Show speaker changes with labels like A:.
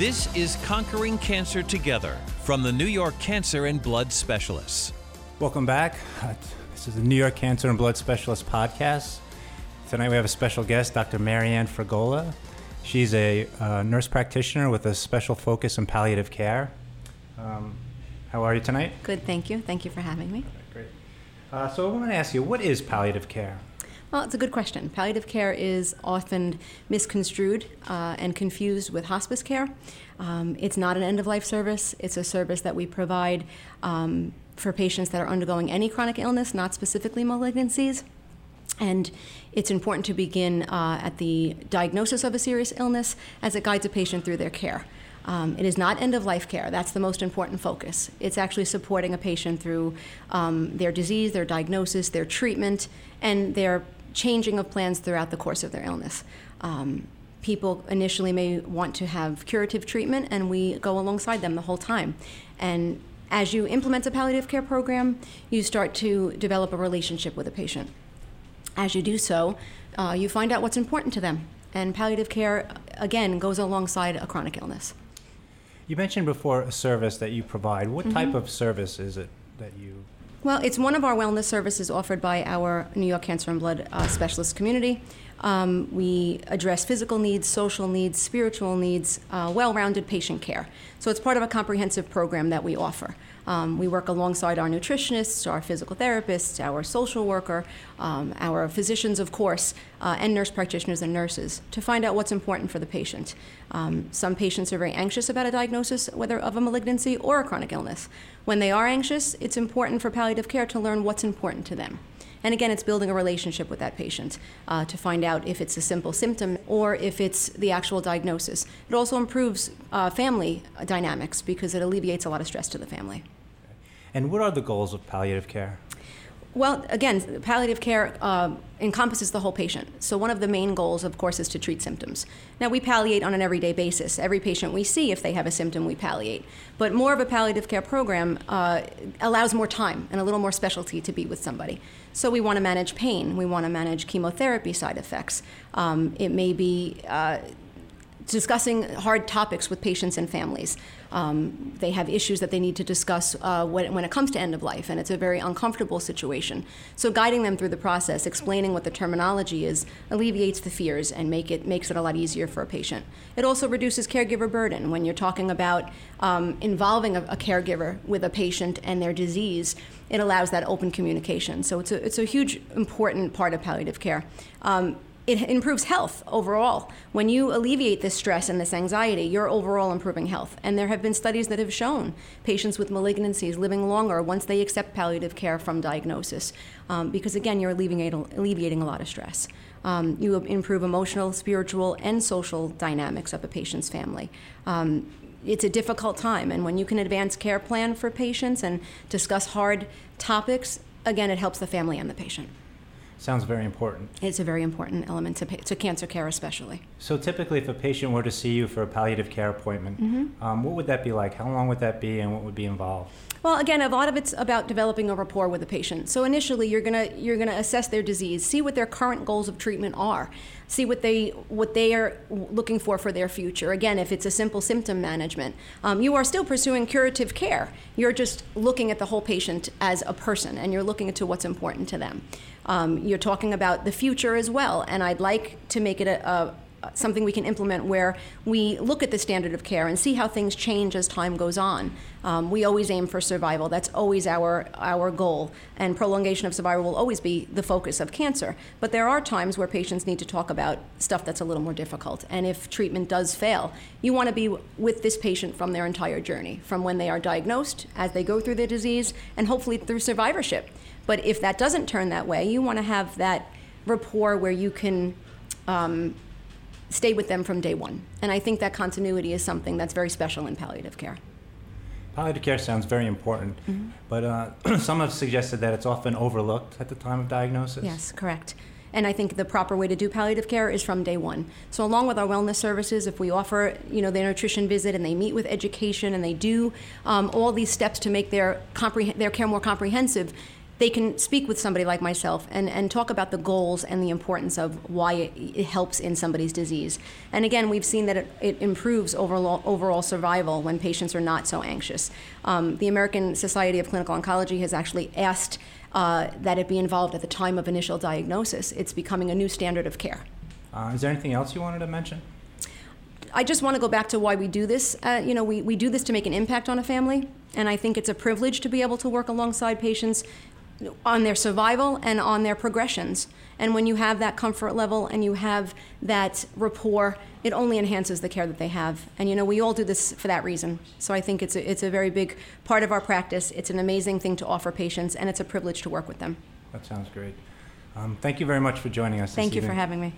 A: This is Conquering Cancer Together from the New York Cancer and Blood Specialists.
B: Welcome back. Uh, This is the New York Cancer and Blood Specialist podcast. Tonight we have a special guest, Dr. Marianne Fragola. She's a uh, nurse practitioner with a special focus in palliative care. Um, how are you tonight?
C: Good, thank you. Thank you for having me.
B: Great. Uh, so I want to ask you, what is palliative care?
C: Well, it's a good question. Palliative care is often misconstrued uh, and confused with hospice care. Um, it's not an end of life service, it's a service that we provide um, for patients that are undergoing any chronic illness, not specifically malignancies. And it's important to begin uh, at the diagnosis of a serious illness as it guides a patient through their care. Um, it is not end of life care. That's the most important focus. It's actually supporting a patient through um, their disease, their diagnosis, their treatment, and their changing of plans throughout the course of their illness. Um, people initially may want to have curative treatment, and we go alongside them the whole time. And as you implement a palliative care program, you start to develop a relationship with a patient. As you do so, uh, you find out what's important to them. And palliative care, again, goes alongside a chronic illness.
B: You mentioned before a service that you provide. What type of service is it that you?
C: Well, it's one of our wellness services offered by our New York Cancer and Blood uh, Specialist community. Um, we address physical needs, social needs, spiritual needs, uh, well rounded patient care. So it's part of a comprehensive program that we offer. Um, we work alongside our nutritionists, our physical therapists, our social worker, um, our physicians, of course, uh, and nurse practitioners and nurses to find out what's important for the patient. Um, some patients are very anxious about a diagnosis, whether of a malignancy or a chronic illness. When they are anxious, it's important for palliative care to learn what's important to them. And again, it's building a relationship with that patient uh, to find out if it's a simple symptom or if it's the actual diagnosis. It also improves uh, family dynamics because it alleviates a lot of stress to the family.
B: And what are the goals of palliative care?
C: Well, again, palliative care uh, encompasses the whole patient. So, one of the main goals, of course, is to treat symptoms. Now, we palliate on an everyday basis. Every patient we see, if they have a symptom, we palliate. But more of a palliative care program uh, allows more time and a little more specialty to be with somebody. So, we want to manage pain, we want to manage chemotherapy side effects. Um, it may be uh, discussing hard topics with patients and families. Um, they have issues that they need to discuss uh, when, when, it comes to end of life, and it's a very uncomfortable situation. So, guiding them through the process, explaining what the terminology is, alleviates the fears and make it makes it a lot easier for a patient. It also reduces caregiver burden when you're talking about um, involving a, a caregiver with a patient and their disease. It allows that open communication. So, it's a it's a huge important part of palliative care. Um, it improves health overall. When you alleviate this stress and this anxiety, you're overall improving health. And there have been studies that have shown patients with malignancies living longer once they accept palliative care from diagnosis, um, because again, you're alleviating, alleviating a lot of stress. Um, you improve emotional, spiritual, and social dynamics of a patient's family. Um, it's a difficult time, and when you can advance care plan for patients and discuss hard topics, again, it helps the family and the patient.
B: Sounds very important.
C: It's a very important element to, to cancer care, especially.
B: So typically, if a patient were to see you for a palliative care appointment,
C: Mm-hmm.
B: um, what would that be like? How long would that be, and what would be involved?
C: Well, again, a lot of it's about developing a rapport with the patient. So initially, you're gonna you're gonna assess their disease, see what their current goals of treatment are, see what they what they are looking for for their future. Again, if it's a simple symptom management, um, you are still pursuing curative care. You're just looking at the whole patient as a person, and you're looking into what's important to them. Um, you're talking about the future as well, and I'd like to make it a, a something we can implement where we look at the standard of care and see how things change as time goes on. Um, we always aim for survival. That's always our our goal, and prolongation of survival will always be the focus of cancer. But there are times where patients need to talk about stuff that's a little more difficult. And if treatment does fail, you want to be with this patient from their entire journey, from when they are diagnosed, as they go through the disease, and hopefully through survivorship. But if that doesn't turn that way, you want to have that rapport where you can. Um, stay with them from day one. And I think that continuity is something that's very special in palliative care.
B: Palliative care sounds very important,
C: Mm-hmm.
B: but uh, some have suggested that it's often overlooked at the time of diagnosis.
C: Yes, correct. And I think the proper way to do palliative care is from day one. So along with our wellness services, if we offer, you know, their nutrition visit and they meet with education and they do um, all these steps to make their compreh- their care more comprehensive, they can speak with somebody like myself and, and talk about the goals and the importance of why it, it helps in somebody's disease. And again, we've seen that it, it improves overall, overall survival when patients are not so anxious. Um, the American Society of Clinical Oncology has actually asked uh, that it be involved at the time of initial diagnosis. It's becoming a new standard of care.
B: Uh, is there anything else you wanted to mention?
C: I just want to go back to why we do this. Uh, you know, we, we do this to make an impact on a family, and I think it's a privilege to be able to work alongside patients on their survival and on their progressions. And when you have that comfort level and you have that rapport, it only enhances the care that they have. And you know, we all do this for that reason. So I think it's a, it's a very big part of our practice. It's an amazing thing to offer patients, and it's a privilege to work with them.
B: That sounds great. Um, thank you very much for joining us.
C: Thank you for having me.